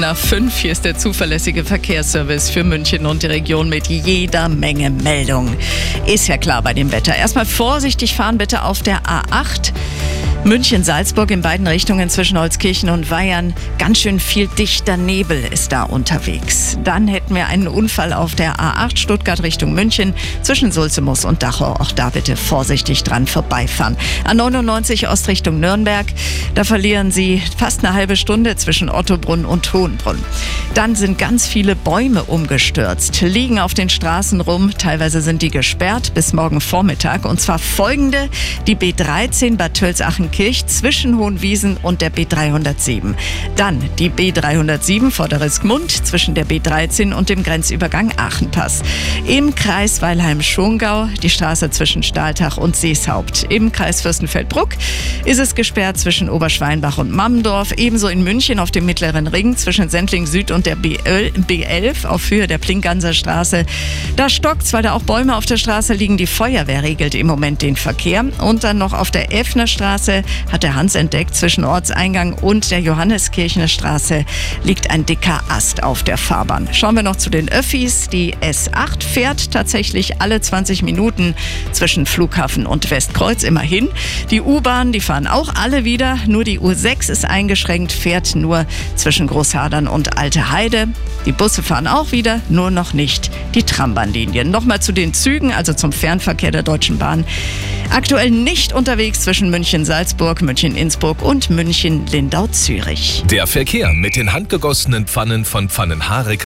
Nach fünf, hier ist der zuverlässige Verkehrsservice für München und die Region mit jeder Menge Meldungen. Ist ja klar bei dem Wetter. Erstmal vorsichtig fahren bitte auf der A8. München-Salzburg in beiden Richtungen zwischen Holzkirchen und Weihern. Ganz schön viel dichter Nebel ist da unterwegs. Dann hätten wir einen Unfall auf der A8 Stuttgart Richtung München zwischen Sulzemus und Dachau. Auch da bitte vorsichtig dran vorbeifahren. A99 Ost Richtung Nürnberg. Da verlieren Sie fast eine halbe Stunde zwischen Ottobrunn und Hohenbrunn. Dann sind ganz viele Bäume umgestürzt, liegen auf den Straßen rum. Teilweise sind die gesperrt bis morgen Vormittag. Und zwar folgende: die B13 Bad Tölz-Achenkirch zwischen Hohenwiesen und der B307. Dann die B307 Vorderes Gmund zwischen der B13 und dem Grenzübergang Aachenpass. Im Kreis Weilheim-Schongau die Straße zwischen Stahltach und Seeshaupt. Im Kreis Fürstenfeldbruck ist es gesperrt zwischen Oberschweinbach und Mammendorf. Ebenso in München auf dem Mittleren Ring zwischen Sendling Süd und der B11 auf Höhe der Plinganser Straße. Da stockt's, weil da auch Bäume auf der Straße liegen. Die Feuerwehr regelt im Moment den Verkehr. Und dann noch auf der Effner Straße hat der Hans entdeckt, zwischen Ortseingang und der Johanneskirchener Straße liegt ein dicker Ast auf der Fahrbahn. Schauen wir noch zu den Öffis. Die S8 fährt tatsächlich alle 20 Minuten zwischen Flughafen und Westkreuz immerhin. Die U-Bahn, die fahren auch alle wieder. Nur die U6 ist eingeschränkt, fährt nur zwischen Großhadern und Alte Heide. Die Busse fahren auch wieder, nur noch nicht die Trambahnlinien. Nochmal zu den Zügen, also zum Fernverkehr der Deutschen Bahn. Aktuell nicht unterwegs zwischen München-Salzburg, München-Innsbruck und München-Lindau-Zürich. Der Verkehr mit den handgegossenen Pfannen von Pfannenhaare